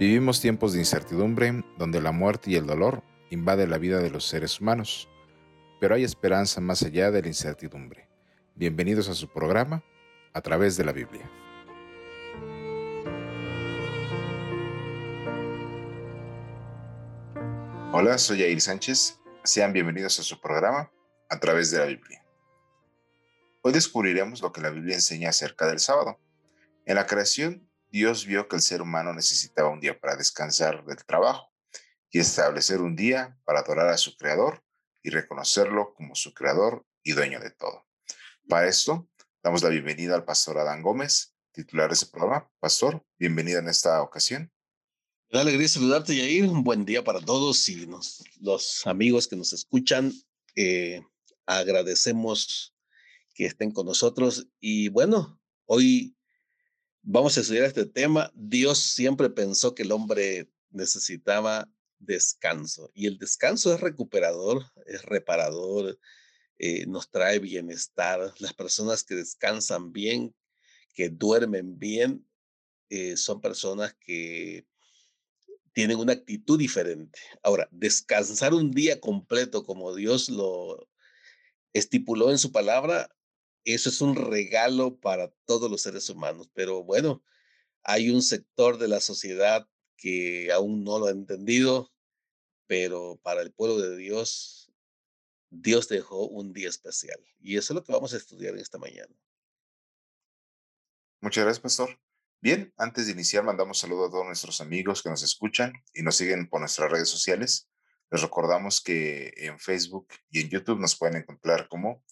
Vivimos tiempos de incertidumbre donde la muerte y el dolor invaden la vida de los seres humanos, pero hay esperanza más allá de la incertidumbre. Bienvenidos a su programa a través de la Biblia. Hola, soy Jair Sánchez. Sean bienvenidos a su programa a través de la Biblia. Hoy descubriremos lo que la Biblia enseña acerca del sábado. En la creación Dios vio que el ser humano necesitaba un día para descansar del trabajo y establecer un día para adorar a su creador y reconocerlo como su creador y dueño de todo. Para esto, damos la bienvenida al pastor Adán Gómez, titular de ese programa. Pastor, bienvenido en esta ocasión. Me da alegría saludarte, Yair. Un buen día para todos y los amigos que nos escuchan. Eh, agradecemos que estén con nosotros. Y bueno, hoy Vamos a estudiar este tema. Dios siempre pensó que el hombre necesitaba descanso y el descanso es recuperador, es reparador, eh, nos trae bienestar. Las personas que descansan bien, que duermen bien, eh, son personas que tienen una actitud diferente. Ahora, descansar un día completo como Dios lo estipuló en su palabra eso es un regalo para todos los seres humanos, pero bueno, hay un sector de la sociedad que aún no lo ha entendido, pero para el pueblo de Dios, Dios dejó un día especial. Y eso es lo que vamos a estudiar en esta mañana. Muchas gracias, pastor. Bien, antes de iniciar, mandamos saludos a todos nuestros amigos que nos escuchan y nos siguen por nuestras redes sociales. Les recordamos que en Facebook y en YouTube nos pueden encontrar como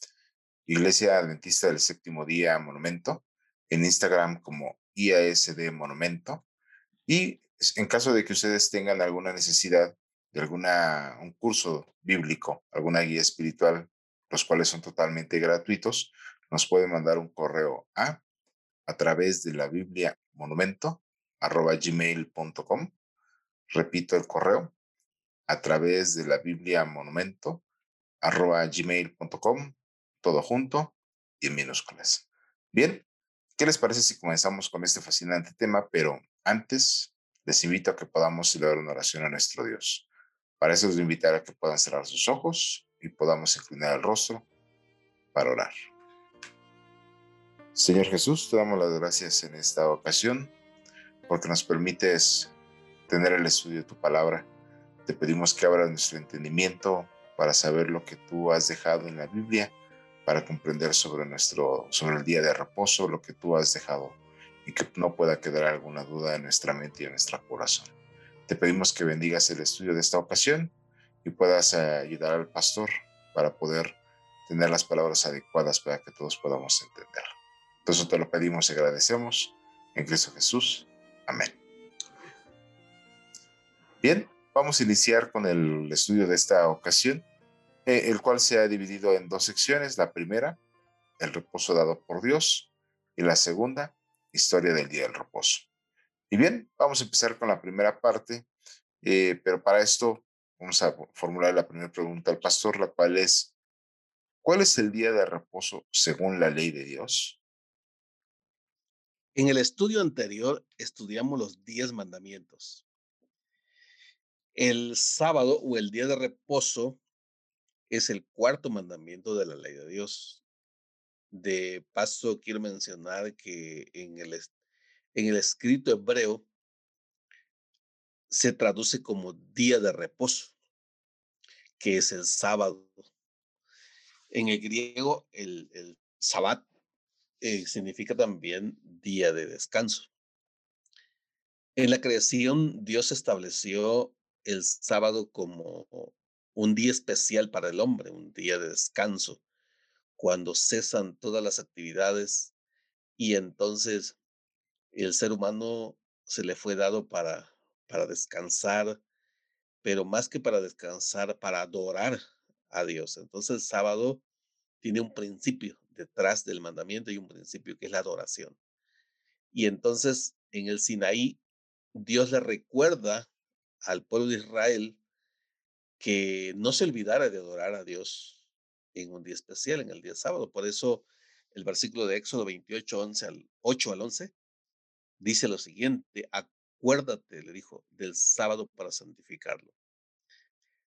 Iglesia Adventista del Séptimo Día Monumento, en Instagram como IASD Monumento. Y en caso de que ustedes tengan alguna necesidad de alguna, un curso bíblico, alguna guía espiritual, los cuales son totalmente gratuitos, nos pueden mandar un correo a a través de la Biblia monumento arroba gmail.com. Repito el correo a través de la Biblia monumento arroba gmail.com todo junto y en minúsculas. Bien, ¿qué les parece si comenzamos con este fascinante tema? Pero antes, les invito a que podamos celebrar una oración a nuestro Dios. Para eso les invitar a que puedan cerrar sus ojos y podamos inclinar el rostro para orar. Señor Jesús, te damos las gracias en esta ocasión porque nos permites tener el estudio de tu palabra. Te pedimos que abras nuestro entendimiento para saber lo que tú has dejado en la Biblia para comprender sobre, nuestro, sobre el día de reposo, lo que tú has dejado y que no pueda quedar alguna duda en nuestra mente y en nuestro corazón. Te pedimos que bendigas el estudio de esta ocasión y puedas eh, ayudar al pastor para poder tener las palabras adecuadas para que todos podamos entender. Entonces te lo pedimos y agradecemos en Cristo Jesús. Amén. Bien, vamos a iniciar con el estudio de esta ocasión el cual se ha dividido en dos secciones. La primera, el reposo dado por Dios, y la segunda, historia del día del reposo. Y bien, vamos a empezar con la primera parte, eh, pero para esto vamos a formular la primera pregunta al pastor, la cual es, ¿cuál es el día de reposo según la ley de Dios? En el estudio anterior estudiamos los diez mandamientos. El sábado o el día de reposo es el cuarto mandamiento de la ley de Dios. De paso, quiero mencionar que en el, en el escrito hebreo se traduce como día de reposo, que es el sábado. En el griego, el, el sabbat eh, significa también día de descanso. En la creación, Dios estableció el sábado como un día especial para el hombre, un día de descanso, cuando cesan todas las actividades y entonces el ser humano se le fue dado para, para descansar, pero más que para descansar, para adorar a Dios. Entonces el sábado tiene un principio detrás del mandamiento y un principio que es la adoración. Y entonces en el Sinaí, Dios le recuerda al pueblo de Israel que no se olvidara de adorar a Dios en un día especial, en el día sábado. Por eso el versículo de Éxodo 28, 11 al 8 al 11 dice lo siguiente, acuérdate, le dijo, del sábado para santificarlo.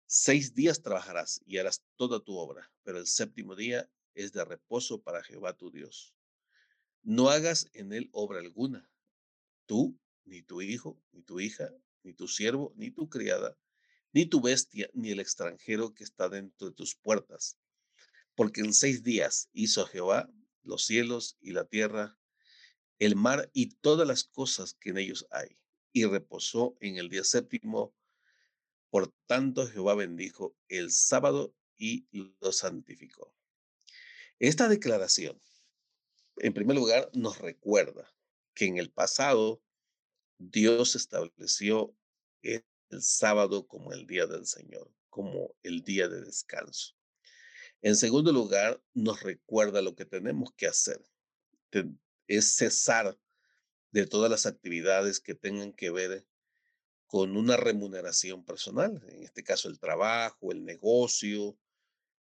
Seis días trabajarás y harás toda tu obra, pero el séptimo día es de reposo para Jehová tu Dios. No hagas en él obra alguna, tú, ni tu hijo, ni tu hija, ni tu siervo, ni tu criada, ni tu bestia, ni el extranjero que está dentro de tus puertas. Porque en seis días hizo Jehová los cielos y la tierra, el mar y todas las cosas que en ellos hay, y reposó en el día séptimo. Por tanto, Jehová bendijo el sábado y lo santificó. Esta declaración, en primer lugar, nos recuerda que en el pasado Dios estableció el sábado como el día del Señor, como el día de descanso. En segundo lugar, nos recuerda lo que tenemos que hacer. Es cesar de todas las actividades que tengan que ver con una remuneración personal, en este caso el trabajo, el negocio,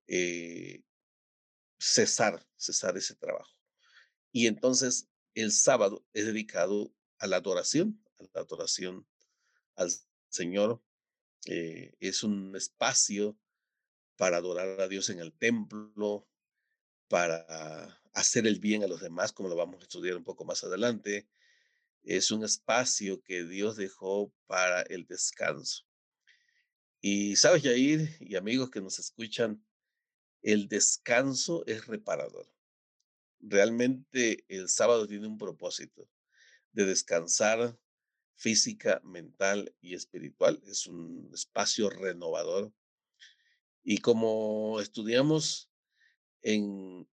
eh, cesar, cesar ese trabajo. Y entonces el sábado es dedicado a la adoración, a la adoración al Señor. Eh, es un espacio para adorar a Dios en el templo, para hacer el bien a los demás, como lo vamos a estudiar un poco más adelante. Es un espacio que Dios dejó para el descanso. Y sabes, Yair y amigos que nos escuchan, el descanso es reparador. Realmente el sábado tiene un propósito de descansar física, mental y espiritual. Es un espacio renovador. Y como estudiamos en,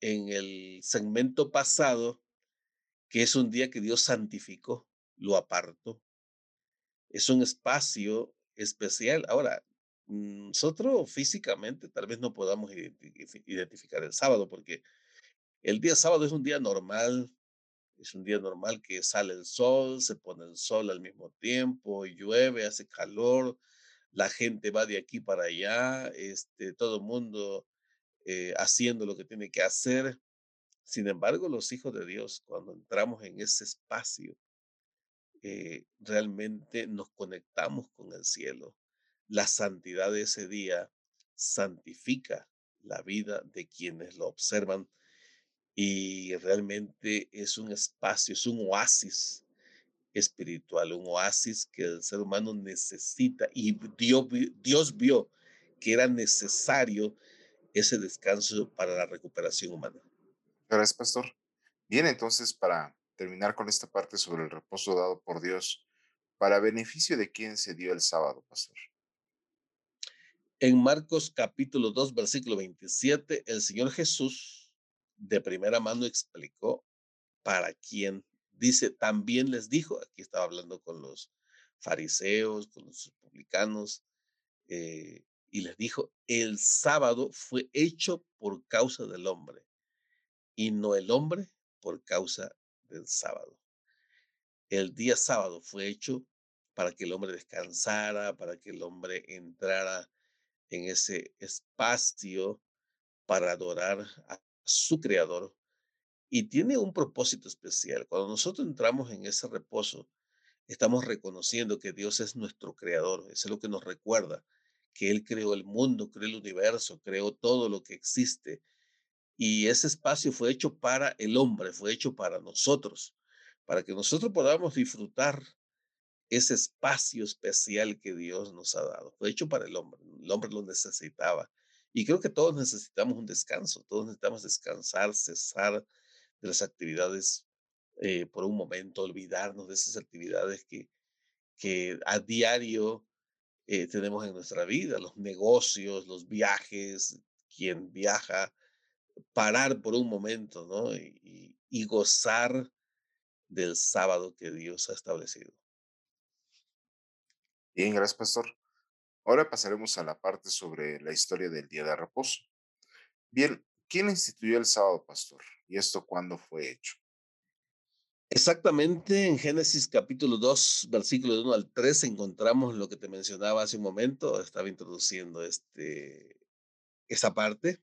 en el segmento pasado, que es un día que Dios santificó, lo apartó. Es un espacio especial. Ahora, nosotros físicamente tal vez no podamos identificar el sábado porque el día sábado es un día normal, es un día normal que sale el sol, se pone el sol al mismo tiempo, llueve, hace calor, la gente va de aquí para allá, este, todo el mundo eh, haciendo lo que tiene que hacer. Sin embargo, los hijos de Dios, cuando entramos en ese espacio, eh, realmente nos conectamos con el cielo la santidad de ese día santifica la vida de quienes lo observan y realmente es un espacio, es un oasis espiritual, un oasis que el ser humano necesita y Dios, Dios vio que era necesario ese descanso para la recuperación humana. Gracias, pastor. Bien, entonces, para terminar con esta parte sobre el reposo dado por Dios, ¿para beneficio de quién se dio el sábado, pastor? En Marcos capítulo 2, versículo 27, el Señor Jesús de primera mano explicó para quién. Dice, también les dijo, aquí estaba hablando con los fariseos, con los publicanos, eh, y les dijo, el sábado fue hecho por causa del hombre y no el hombre por causa del sábado. El día sábado fue hecho para que el hombre descansara, para que el hombre entrara en ese espacio para adorar a su creador y tiene un propósito especial. Cuando nosotros entramos en ese reposo, estamos reconociendo que Dios es nuestro creador. Eso es lo que nos recuerda, que Él creó el mundo, creó el universo, creó todo lo que existe. Y ese espacio fue hecho para el hombre, fue hecho para nosotros, para que nosotros podamos disfrutar ese espacio especial que Dios nos ha dado. Fue hecho para el hombre, el hombre lo necesitaba. Y creo que todos necesitamos un descanso, todos necesitamos descansar, cesar de las actividades eh, por un momento, olvidarnos de esas actividades que, que a diario eh, tenemos en nuestra vida, los negocios, los viajes, quien viaja, parar por un momento, ¿no? y gozar del sábado que Dios ha establecido. Bien, gracias, pastor. Ahora pasaremos a la parte sobre la historia del día de reposo. Bien, ¿quién instituyó el sábado, pastor? ¿Y esto cuándo fue hecho? Exactamente, en Génesis capítulo 2, versículo 1 al 3, encontramos lo que te mencionaba hace un momento, estaba introduciendo este, esa parte,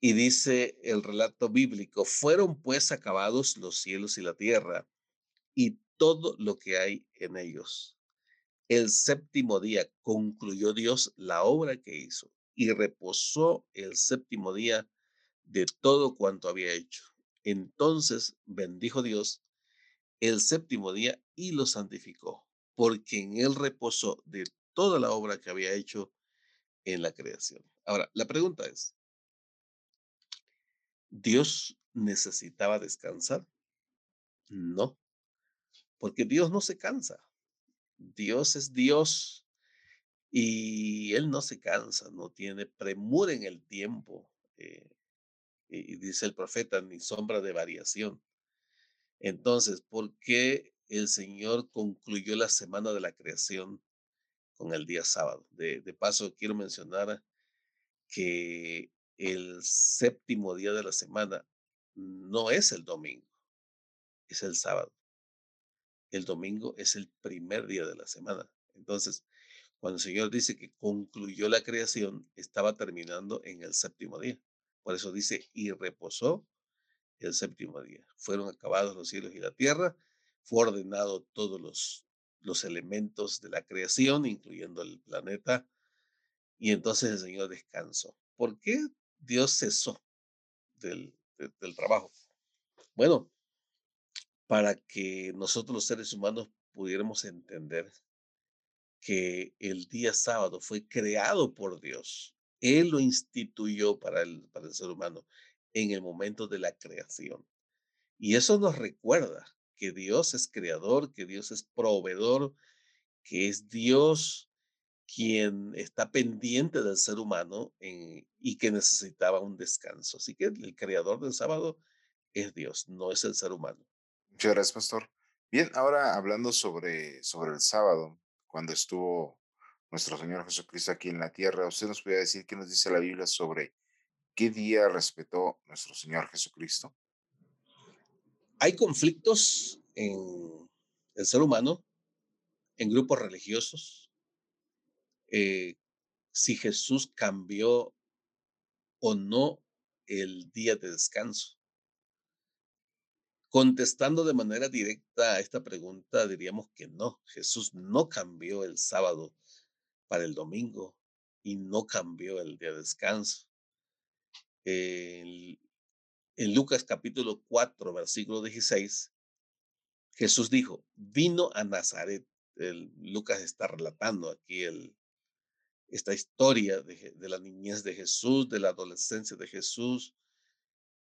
y dice el relato bíblico, fueron pues acabados los cielos y la tierra, y todo lo que hay en ellos. El séptimo día concluyó Dios la obra que hizo y reposó el séptimo día de todo cuanto había hecho. Entonces bendijo Dios el séptimo día y lo santificó, porque en él reposó de toda la obra que había hecho en la creación. Ahora, la pregunta es, ¿Dios necesitaba descansar? No, porque Dios no se cansa. Dios es Dios y Él no se cansa, no tiene premura en el tiempo. Eh, y dice el profeta, ni sombra de variación. Entonces, ¿por qué el Señor concluyó la semana de la creación con el día sábado? De, de paso, quiero mencionar que el séptimo día de la semana no es el domingo, es el sábado. El domingo es el primer día de la semana. Entonces, cuando el Señor dice que concluyó la creación, estaba terminando en el séptimo día. Por eso dice, y reposó el séptimo día. Fueron acabados los cielos y la tierra, fue ordenado todos los, los elementos de la creación, incluyendo el planeta, y entonces el Señor descansó. ¿Por qué Dios cesó del, del trabajo? Bueno, para que nosotros los seres humanos pudiéramos entender que el día sábado fue creado por Dios. Él lo instituyó para el, para el ser humano en el momento de la creación. Y eso nos recuerda que Dios es creador, que Dios es proveedor, que es Dios quien está pendiente del ser humano y que necesitaba un descanso. Así que el creador del sábado es Dios, no es el ser humano. Muchas gracias, pastor. Bien, ahora hablando sobre, sobre el sábado, cuando estuvo nuestro Señor Jesucristo aquí en la tierra, usted nos puede decir qué nos dice la Biblia sobre qué día respetó nuestro Señor Jesucristo. Hay conflictos en el ser humano, en grupos religiosos, eh, si Jesús cambió o no el día de descanso. Contestando de manera directa a esta pregunta, diríamos que no, Jesús no cambió el sábado para el domingo y no cambió el día de descanso. en Lucas capítulo 4, versículo 16, Jesús dijo, vino a Nazaret. Lucas está relatando aquí esta historia de, de, la niñez de Jesús, de la adolescencia de Jesús,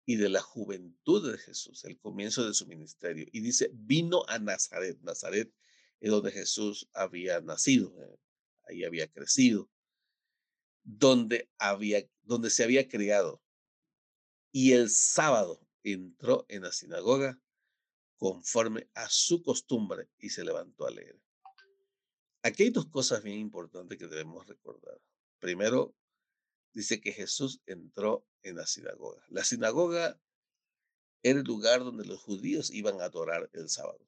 y de la juventud de Jesús, el comienzo de su ministerio. Y dice, vino a Nazaret. Nazaret es donde Jesús había nacido, eh, ahí había crecido, donde, había, donde se había criado. Y el sábado entró en la sinagoga conforme a su costumbre y se levantó a leer. Aquí hay dos cosas bien importantes que debemos recordar. Primero, dice que Jesús entró en la sinagoga. La sinagoga era el lugar donde los judíos iban a adorar el sábado.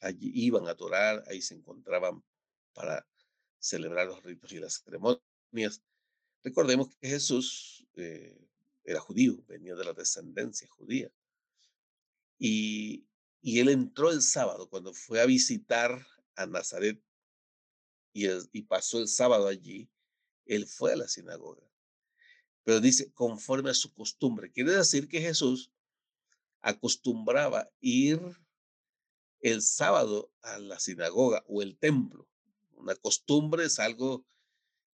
Allí iban a adorar, ahí se encontraban para celebrar los ritos y las ceremonias. Recordemos que Jesús eh, era judío, venía de la descendencia judía. Y, y, él entró el sábado cuando fue a visitar a Nazaret y, y pasó el sábado allí él fue a la sinagoga. Pero dice, conforme a su costumbre. Quiere decir que Jesús acostumbraba ir el sábado a la sinagoga o el templo. Una costumbre es algo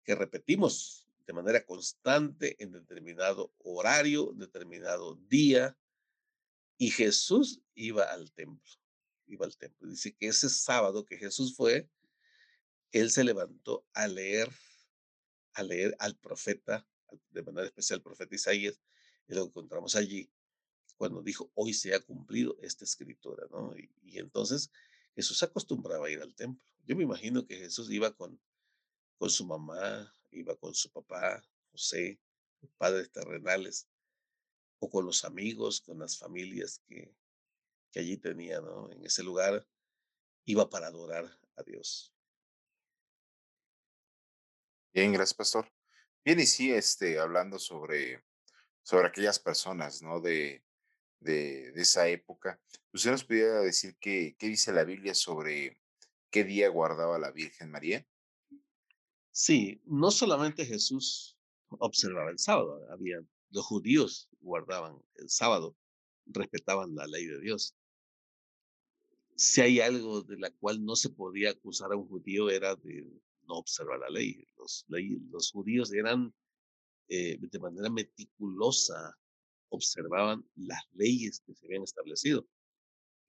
que repetimos de manera constante en determinado horario, determinado día. Y Jesús iba al templo, iba al templo. Dice que ese sábado que Jesús fue, él se levantó a leer a leer al profeta, de manera especial al profeta Isaías, y lo encontramos allí cuando dijo, hoy se ha cumplido esta escritura, ¿no? Y, entonces Jesús acostumbraba a ir al templo. Yo me imagino que Jesús iba con, con su mamá, iba con su papá, José, padres terrenales, o con los amigos, con las familias que, que allí tenía, ¿no? En ese lugar iba para adorar a Dios. Bien, gracias, pastor. Bien, y sí, este, hablando sobre, sobre aquellas personas, ¿no? De, de, esa época. ¿Usted nos pudiera decir qué, qué dice la Biblia sobre qué día guardaba la Virgen María? Sí, no solamente Jesús observaba el sábado, había los judíos guardaban el sábado, respetaban la ley de Dios. Si hay algo de la cual no se podía acusar a un judío era de no observar la ley. Los, judíos eran eh, de manera meticulosa, observaban las leyes que se habían establecido.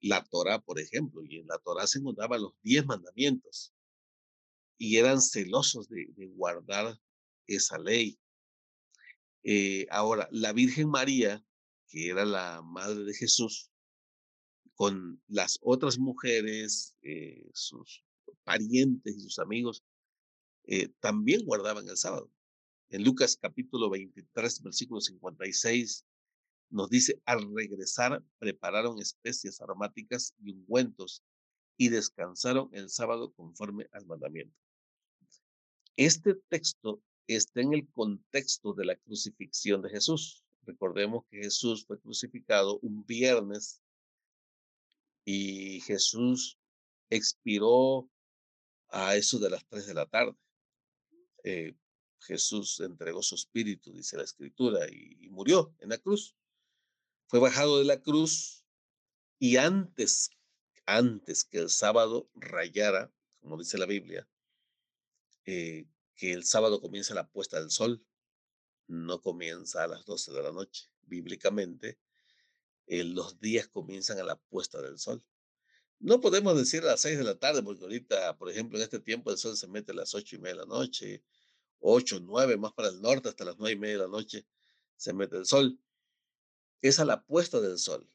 La Torah, por ejemplo, y en la Torah se encontraban los diez mandamientos y eran celosos de, guardar esa ley. Eh, ahora, la Virgen María, que era la madre de Jesús, con las otras mujeres, eh, sus parientes y sus amigos, eh, también guardaban el sábado. En Lucas capítulo 23, versículo 56, nos dice, al regresar prepararon especias aromáticas y ungüentos y descansaron el sábado conforme al mandamiento. Este texto está en el contexto de la crucifixión de Jesús. Recordemos que Jesús fue crucificado un viernes y Jesús expiró a eso de las tres de la tarde. Jesús entregó su espíritu, dice la escritura, y, murió en la cruz. Fue bajado de la cruz y antes, antes que el sábado rayara, como dice la Biblia, eh, que el sábado comienza la puesta del sol, no comienza a las 12 de la noche. Bíblicamente, eh, los días comienzan a la puesta del sol. No podemos decir a las 6 de la tarde, porque ahorita, por ejemplo, en este tiempo el sol se mete a las 8 y media de la noche, 8, 9, más para el norte, hasta las 9 y media de la noche se mete el sol. Es a la puesta del sol.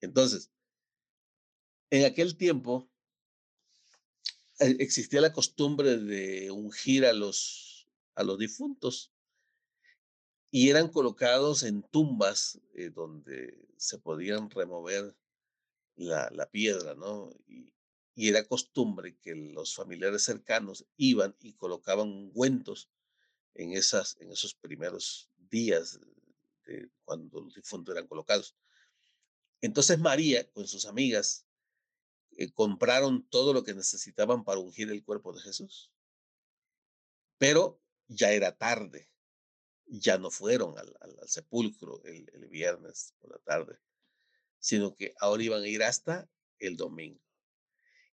Entonces, en aquel tiempo, eh, existía la costumbre de ungir a los, a los difuntos y eran colocados en tumbas eh, donde se podían remover la, la piedra, ¿no? Y, era costumbre que los familiares cercanos iban y colocaban ungüentos en, esas, en esos primeros días de cuando los difuntos eran colocados. Entonces María, con sus amigas, eh, compraron todo lo que necesitaban para ungir el cuerpo de Jesús. Pero ya era tarde, ya no fueron al, sepulcro el, el, viernes por la tarde, sino que ahora iban a ir hasta el domingo.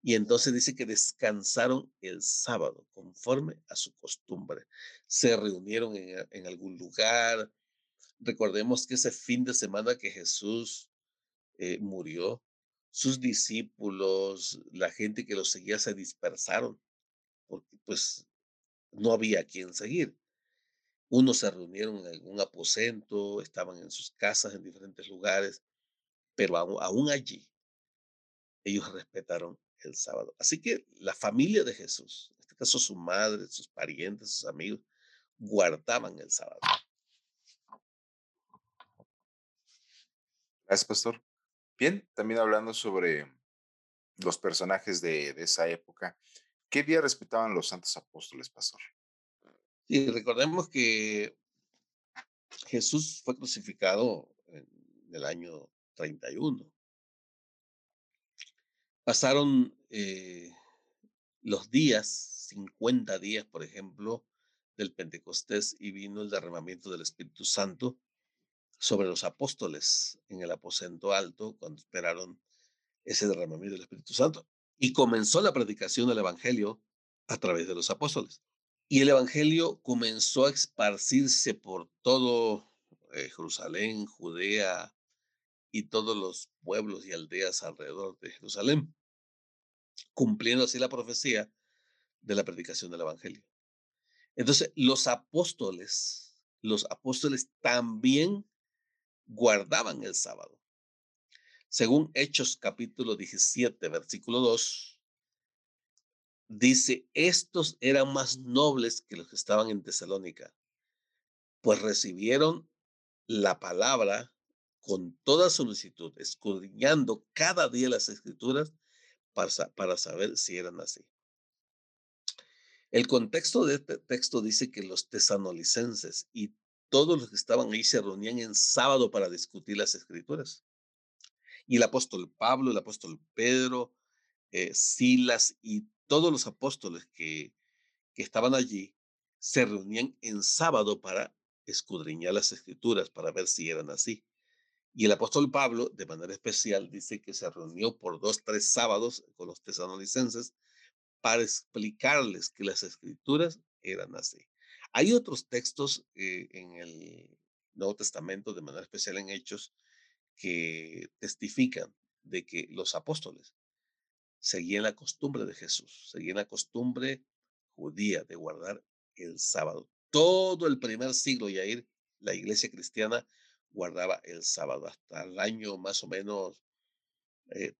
Y entonces dice que descansaron el sábado conforme a su costumbre. Se reunieron en, en algún lugar. Recordemos que ese fin de semana que Jesús eh, murió, sus discípulos, la gente que los seguía se dispersaron, porque pues no había quien seguir. Unos se reunieron en un aposento, estaban en sus casas en diferentes lugares, pero aún, allí ellos respetaron el sábado. Así que la familia de Jesús, en este caso su madre, sus parientes, sus amigos, guardaban el sábado. Gracias, pastor. Bien, también hablando sobre los personajes de, esa época, ¿qué día respetaban los santos apóstoles, pastor? Sí, recordemos que Jesús fue crucificado en el año 31. Pasaron eh, los días, 50 días, por ejemplo, del Pentecostés y vino el derramamiento del Espíritu Santo sobre los apóstoles en el aposento alto cuando esperaron ese derramamiento del Espíritu Santo. Y comenzó la predicación del Evangelio a través de los apóstoles. Y el Evangelio comenzó a esparcirse por todo eh, Jerusalén, Judea y todos los pueblos y aldeas alrededor de Jerusalén, cumpliendo así la profecía de la predicación del Evangelio. Entonces, los apóstoles, los apóstoles también guardaban el sábado. Según Hechos capítulo 17, versículo 2, dice, estos eran más nobles que los que estaban en Tesalónica, pues recibieron la palabra con toda solicitud, escudriñando cada día las escrituras para, para saber si eran así. El contexto de este texto dice que los tesanolicenses y todos los que estaban ahí se reunían en sábado para discutir las escrituras. Y el apóstol Pablo, el apóstol Pedro, eh, Silas y todos los apóstoles que, que estaban allí se reunían en sábado para escudriñar las escrituras, para ver si eran así. Y el apóstol Pablo, de manera especial, dice que se reunió por dos, tres sábados con los tesanolicenses para explicarles que las escrituras eran así. Hay otros textos eh, en el Nuevo Testamento, de manera especial en Hechos, que testifican de que los apóstoles seguían la costumbre de Jesús, seguían la costumbre judía de guardar el sábado. Todo el primer siglo, Yair, la iglesia cristiana guardaba el sábado hasta el año más o menos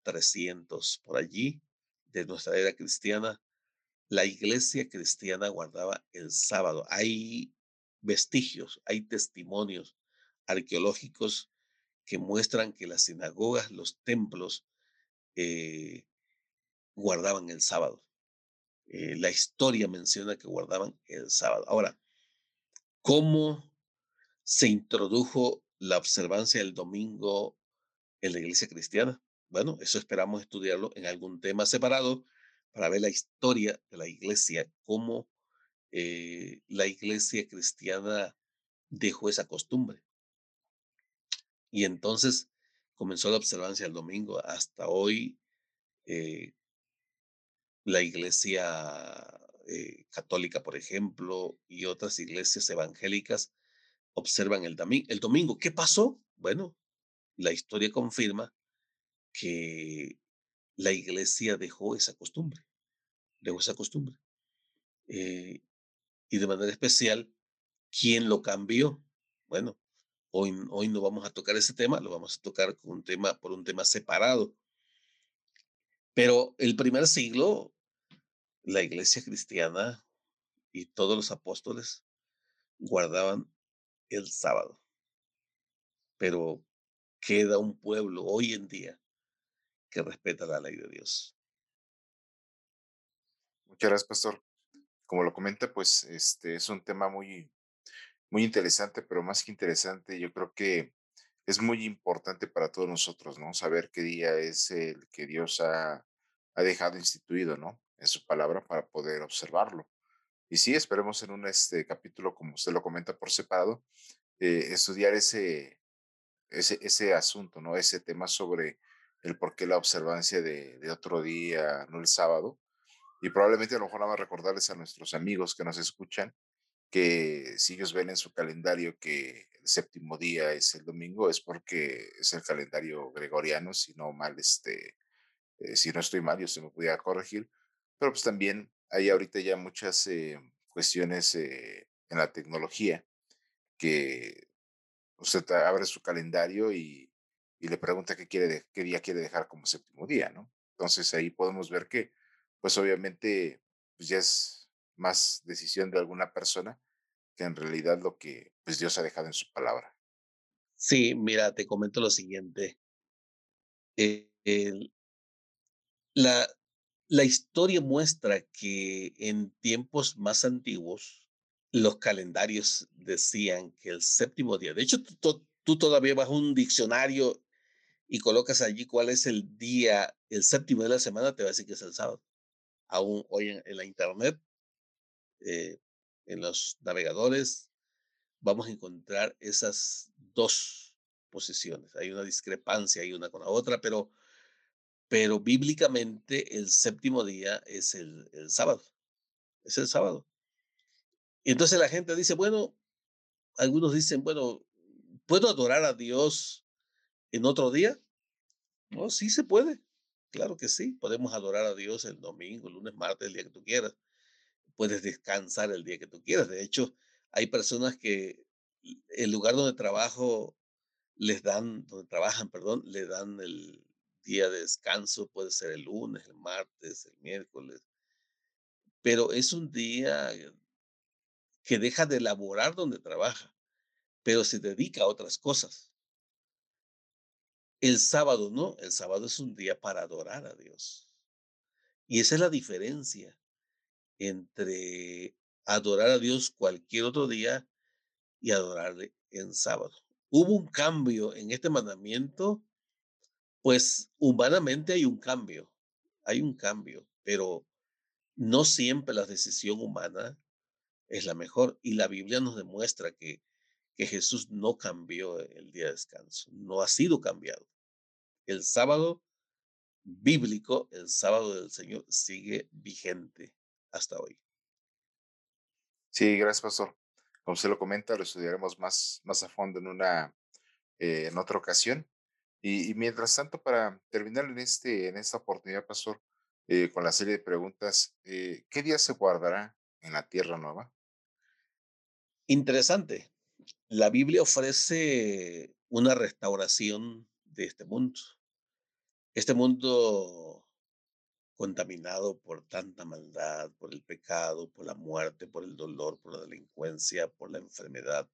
300 eh, por allí de nuestra era cristiana. La iglesia cristiana guardaba el sábado. Hay vestigios, hay testimonios arqueológicos que muestran que las sinagogas, los templos, eh, guardaban el sábado. Eh, la historia menciona que guardaban el sábado. Ahora, ¿cómo se introdujo la observancia del domingo en la iglesia cristiana? Bueno, eso esperamos estudiarlo en algún tema separado para ver la historia de la iglesia, cómo eh, la iglesia cristiana dejó esa costumbre. Y entonces comenzó la observancia del domingo. Hasta hoy, eh, la iglesia eh, católica, por ejemplo, y otras iglesias evangélicas observan el, el domingo. ¿Qué pasó? Bueno, la historia confirma que la iglesia dejó esa costumbre, dejó esa costumbre. Eh, y de manera especial, ¿quién lo cambió? Bueno, hoy, hoy no vamos a tocar ese tema, lo vamos a tocar con un tema, por un tema separado. Pero el primer siglo, la iglesia cristiana y todos los apóstoles guardaban el sábado. Pero queda un pueblo hoy en día que respeta la ley de Dios. Muchas gracias, pastor. Como lo comenta, pues este es un tema muy, muy interesante, pero más que interesante, yo creo que es muy importante para todos nosotros, ¿no? Saber qué día es el que Dios ha, ha dejado instituido, ¿no? En su palabra para poder observarlo. Y sí, esperemos en un este capítulo, como usted lo comenta por separado, eh, estudiar ese, ese, ese asunto, ¿no? Ese tema sobre el por qué la observancia de, de otro día, no el sábado. Y probablemente a lo mejor vamos a recordarles a nuestros amigos que nos escuchan que si ellos ven en su calendario que el séptimo día es el domingo, es porque es el calendario gregoriano, si no mal, este, eh, si no estoy mal, yo se me podía corregir, pero pues también hay ahorita ya muchas eh, cuestiones eh, en la tecnología que usted abre su calendario y, y le pregunta qué, quiere qué día quiere dejar como séptimo día, ¿no? Entonces ahí podemos ver que, pues obviamente, pues ya es más decisión de alguna persona que en realidad lo que pues Dios ha dejado en su palabra. Sí, mira, te comento lo siguiente. Eh, la, la historia muestra que en tiempos más antiguos los calendarios decían que el séptimo día, de hecho tú, tú todavía vas a un diccionario y colocas allí cuál es el día, el séptimo de la semana, te va a decir que es el sábado. Aún hoy en la internet eh, en los navegadores, vamos a encontrar esas dos posiciones. Hay una discrepancia hay una con la otra, pero, pero bíblicamente el séptimo día es el, sábado. Es el sábado. Y entonces la gente dice, bueno, algunos dicen, bueno, ¿puedo adorar a Dios en otro día? No, sí se puede. Claro que sí. Podemos adorar a Dios el domingo, lunes, martes, el día que tú quieras puedes descansar el día que tú quieras. De hecho, hay personas que el lugar donde trabajo les dan, donde trabajan, perdón, le dan el día de descanso, puede ser el lunes, el martes, el miércoles, pero es un día que deja de laborar donde trabaja, pero se dedica a otras cosas. El sábado no, el sábado es un día para adorar a Dios. Y esa es la diferencia entre adorar a Dios cualquier otro día y adorarle en sábado. Hubo un cambio en este mandamiento Pues humanamente hay un cambio, hay un cambio, pero no siempre la decisión humana es la mejor. Y la Biblia nos demuestra que, que Jesús no cambió el día de descanso, no ha sido cambiado. El sábado bíblico, el sábado del Señor, sigue vigente hasta hoy. Sí, gracias, pastor. Como usted lo comenta, lo estudiaremos más, más a fondo en una eh, en otra ocasión. Y, mientras tanto, para terminar en, este, en esta oportunidad, pastor, eh, con la serie de preguntas, eh, ¿qué día se guardará en la Tierra Nueva? Interesante. La Biblia ofrece una restauración de este mundo. Este mundo contaminado por tanta maldad, por el pecado, por la muerte, por el dolor, por la delincuencia, por la enfermedad.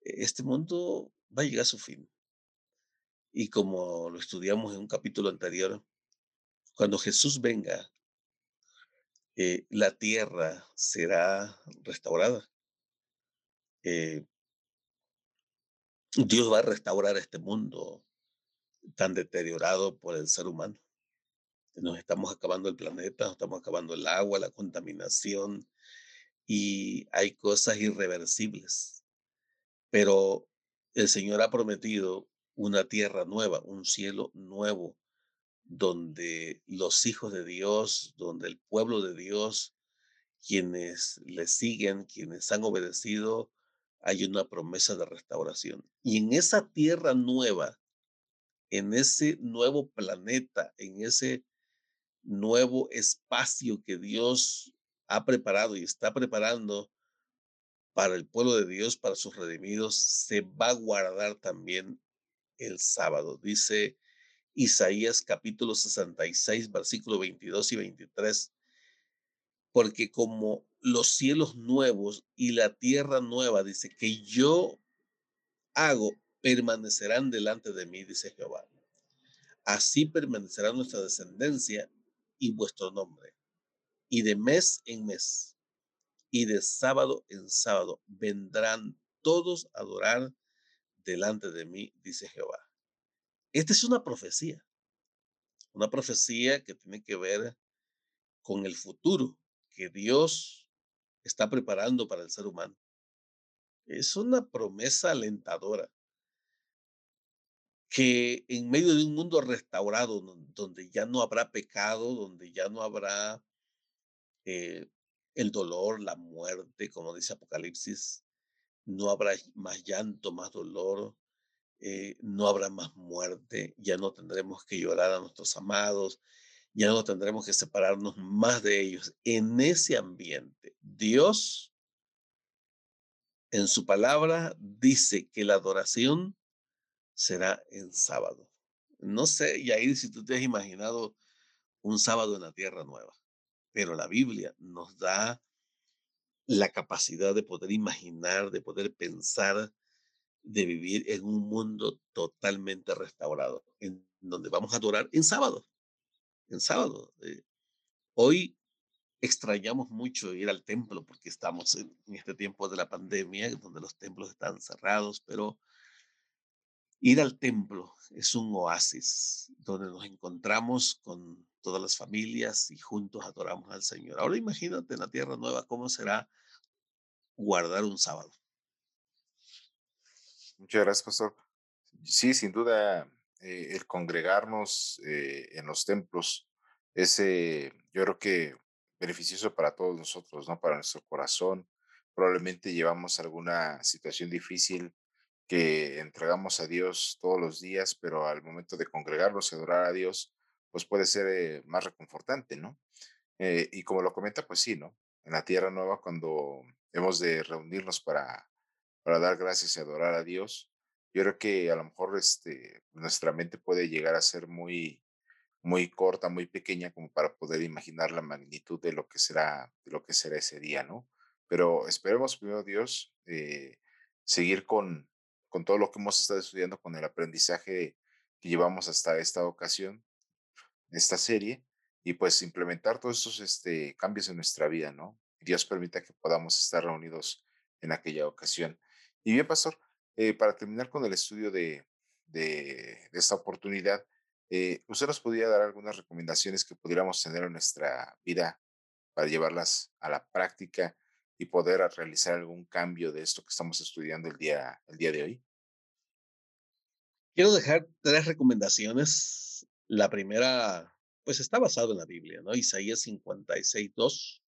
E-, este mundo va a llegar a su fin. Y como lo estudiamos en un capítulo anterior, cuando Jesús venga, eh, la tierra será restaurada. Eh, Dios va a restaurar este mundo tan deteriorado por el ser humano. Nos estamos acabando el planeta, nos estamos acabando el agua, la contaminación y hay cosas irreversibles. Pero el Señor ha prometido una tierra nueva, un cielo nuevo, donde los hijos de Dios, donde el pueblo de Dios, quienes le siguen, quienes han obedecido, hay una promesa de restauración. Y en esa tierra nueva, en ese nuevo planeta, en ese nuevo espacio que Dios ha preparado y está preparando para el pueblo de Dios, para sus redimidos, se va a guardar también el sábado. Dice Isaías capítulo 66, versículo 22 y 23, porque como los cielos nuevos y la tierra nueva, dice, que yo hago, permanecerán delante de mí, dice Jehová. Así permanecerá nuestra descendencia y vuestro nombre. Y de mes en mes y de sábado en sábado vendrán todos a adorar delante de mí, dice Jehová. Esta es una profecía, una profecía que tiene que ver con el futuro que Dios está preparando para el ser humano. Es una promesa alentadora que en medio de un mundo restaurado, donde ya no habrá pecado, donde ya no habrá eh, el dolor, la muerte, como dice Apocalipsis, no habrá más llanto, más dolor, eh, no habrá más muerte, ya no tendremos que llorar a nuestros amados, ya no tendremos que separarnos más de ellos. En ese ambiente, Dios en su palabra dice que la adoración será en sábado. No sé, y ahí si tú te has imaginado un sábado en la tierra nueva, pero la Biblia nos da la capacidad de poder imaginar, de poder pensar, de vivir en un mundo totalmente restaurado, en donde vamos a adorar en sábado, en sábado. Eh, hoy extrañamos mucho ir al templo porque estamos en, este tiempo de la pandemia, donde los templos están cerrados, pero ir al templo es un oasis donde nos encontramos con todas las familias y juntos adoramos al Señor. Ahora imagínate en la tierra nueva cómo será guardar un sábado. Muchas gracias, pastor. Sí, sin duda, eh, el congregarnos eh, en los templos es, yo creo que beneficioso para todos nosotros, ¿no? Para nuestro corazón. Probablemente llevamos alguna situación difícil que entregamos a Dios todos los días, pero al momento de congregarnos y adorar a Dios, pues puede ser eh, más reconfortante, ¿no? y como lo comenta, pues sí, ¿no? En la tierra nueva, cuando hemos de reunirnos para, para dar gracias y adorar a Dios. Yo creo que a lo mejor este, nuestra mente puede llegar a ser muy, muy corta, muy pequeña, como para poder imaginar la magnitud de lo que será, de lo que será ese día, ¿no? Pero esperemos primero Dios eh, seguir con, con todo lo que hemos estado estudiando, con el aprendizaje que llevamos hasta esta ocasión, esta serie, y pues implementar todos este, cambios en nuestra vida, ¿no? Dios permita que podamos estar reunidos en aquella ocasión. Y bien, pastor, eh, para terminar con el estudio de, de, esta oportunidad, Eh, ¿Usted nos podría dar algunas recomendaciones que pudiéramos tener en nuestra vida para llevarlas a la práctica y poder realizar algún cambio de esto que estamos estudiando el día, el día de hoy? Quiero dejar tres recomendaciones. La primera, pues está basado en la Biblia, ¿no? Isaías 56, 2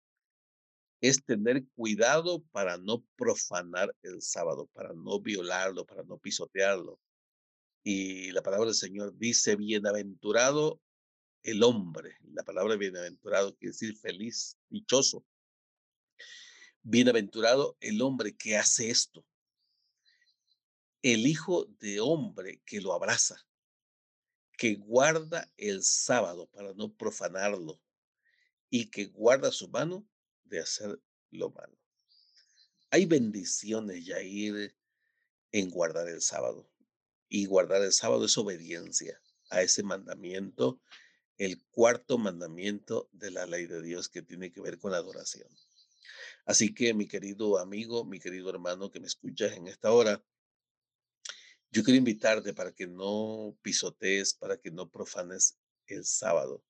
es tener cuidado para no profanar el sábado, para no violarlo, para no pisotearlo. Y la palabra del Señor dice, bienaventurado el hombre. La palabra bienaventurado quiere decir feliz, dichoso. Bienaventurado el hombre que hace esto. El hijo de hombre que lo abraza, que guarda el sábado para no profanarlo y que guarda su mano de hacer lo malo. Hay bendiciones, Yair, en guardar el sábado. Y guardar el sábado es obediencia a ese mandamiento, el cuarto mandamiento de la ley de Dios que tiene que ver con la adoración. Así que, mi querido amigo, mi querido hermano que me escuchas en esta hora, yo quiero invitarte para que no pisotees, para que no profanes el sábado.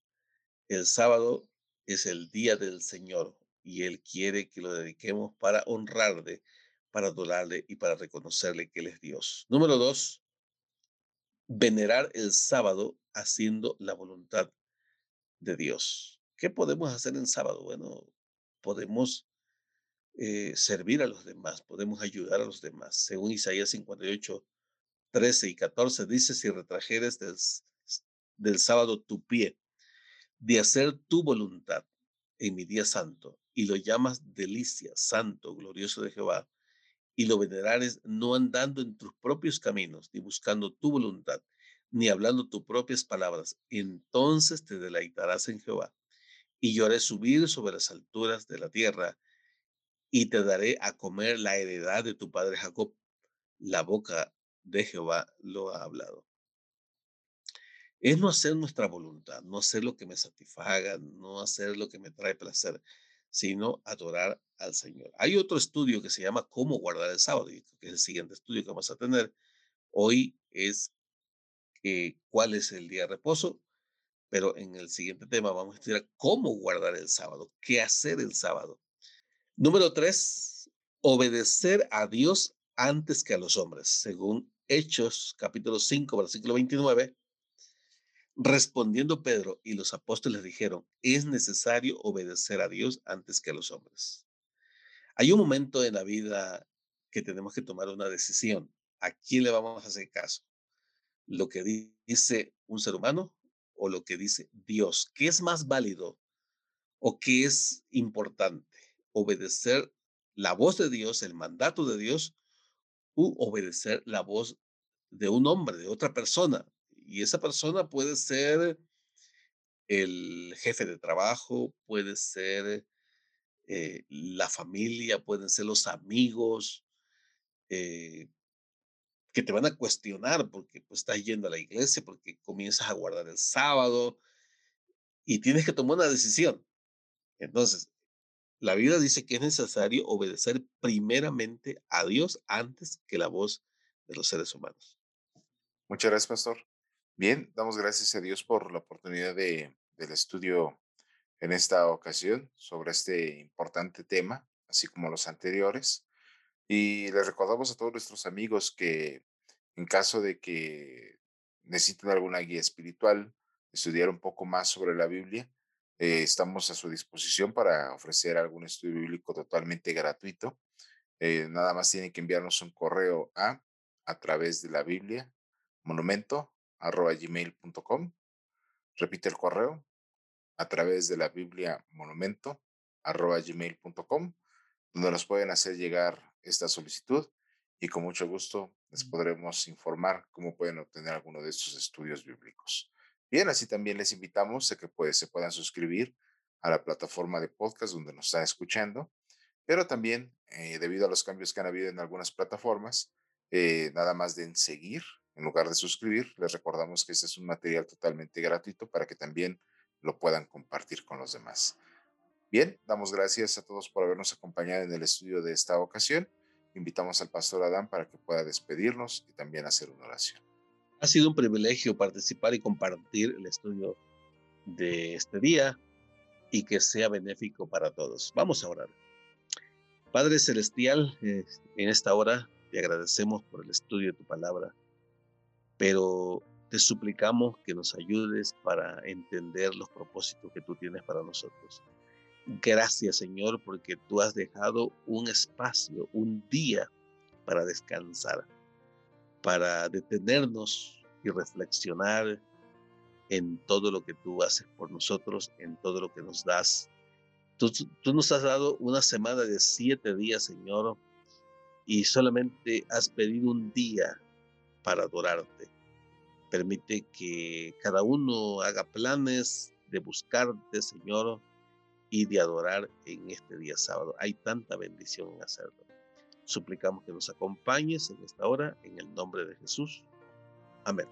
El sábado es el día del Señor, y Él quiere que lo dediquemos para honrarle, para adorarle y para reconocerle que Él es Dios. Número dos, venerar el sábado haciendo la voluntad de Dios. ¿Qué podemos hacer en sábado? Bueno, podemos eh, servir a los demás, podemos ayudar a los demás. Según Isaías 58, 13 y 14 dice, si retrajeres del, del sábado tu pie, de hacer tu voluntad en mi día santo, y lo llamas delicia, santo, glorioso de Jehová, y lo venerares no andando en tus propios caminos, ni buscando tu voluntad, ni hablando tus propias palabras, entonces te deleitarás en Jehová. Y yo haré subir sobre las alturas de la tierra, y te daré a comer la heredad de tu padre Jacob. La boca de Jehová lo ha hablado. Es no hacer nuestra voluntad, no hacer lo que me satisfaga, no hacer lo que me trae placer, sino adorar al Señor. Hay otro estudio que se llama Cómo guardar el sábado, que es el siguiente estudio que vamos a tener. Hoy es eh, cuál es el día de reposo, pero en el siguiente tema vamos a estudiar cómo guardar el sábado, qué hacer el sábado. Número tres, obedecer a Dios antes que a los hombres. Según Hechos capítulo 5, versículo 29, Respondiendo Pedro y los apóstoles dijeron, es necesario obedecer a Dios antes que a los hombres. Hay un momento en la vida que tenemos que tomar una decisión. ¿A quién le vamos a hacer caso? ¿Lo que dice un ser humano o lo que dice Dios? ¿Qué es más válido o qué es importante? ¿Obedecer la voz de Dios, el mandato de Dios, u obedecer la voz de un hombre, de otra persona, y esa persona puede ser el jefe de trabajo, puede ser eh, la familia, pueden ser los amigos, eh, que te van a cuestionar porque pues, estás yendo a la iglesia, porque comienzas a guardar el sábado y tienes que tomar una decisión. Entonces, la Biblia dice que es necesario obedecer primeramente a Dios antes que la voz de los seres humanos. Muchas gracias, pastor. Bien, damos gracias a Dios por la oportunidad de, del estudio en esta ocasión sobre este importante tema, así como los anteriores. Y les recordamos a todos nuestros amigos que en caso de que necesiten alguna guía espiritual, estudiar un poco más sobre la Biblia, eh, estamos a su disposición para ofrecer algún estudio bíblico totalmente gratuito. Eh, nada más tienen que enviarnos un correo a a través de la Biblia, monumento arroba gmail.com. Repite el correo a través de la Biblia monumento arroba gmail.com, donde nos pueden hacer llegar esta solicitud y con mucho gusto les podremos informar cómo pueden obtener alguno de estos estudios bíblicos. Bien, así también les invitamos a que pues, se puedan suscribir a la plataforma de podcast donde nos están escuchando, pero también eh, debido a los cambios que han habido en algunas plataformas, eh, nada más de en seguir en lugar de suscribir, les recordamos que este es un material totalmente gratuito para que también lo puedan compartir con los demás. Bien, damos gracias a todos por habernos acompañado en el estudio de esta ocasión. Invitamos al pastor Adán para que pueda despedirnos y también hacer una oración. Ha sido un privilegio participar y compartir el estudio de este día y que sea benéfico para todos. Vamos a orar. Padre Celestial, eh, en esta hora te agradecemos por el estudio de tu palabra, pero te suplicamos que nos ayudes para entender los propósitos que tú tienes para nosotros. Gracias Señor porque tú has dejado un espacio, un día para descansar, para detenernos y reflexionar en todo lo que tú haces por nosotros, en todo lo que nos das. Tú, nos has dado una semana de siete días, Señor, y solamente has pedido un día para adorarte. Permite que cada uno haga planes de buscarte, Señor, y de adorar en este día sábado. Hay tanta bendición en hacerlo. Suplicamos que nos acompañes en esta hora, en el nombre de Jesús. Amén.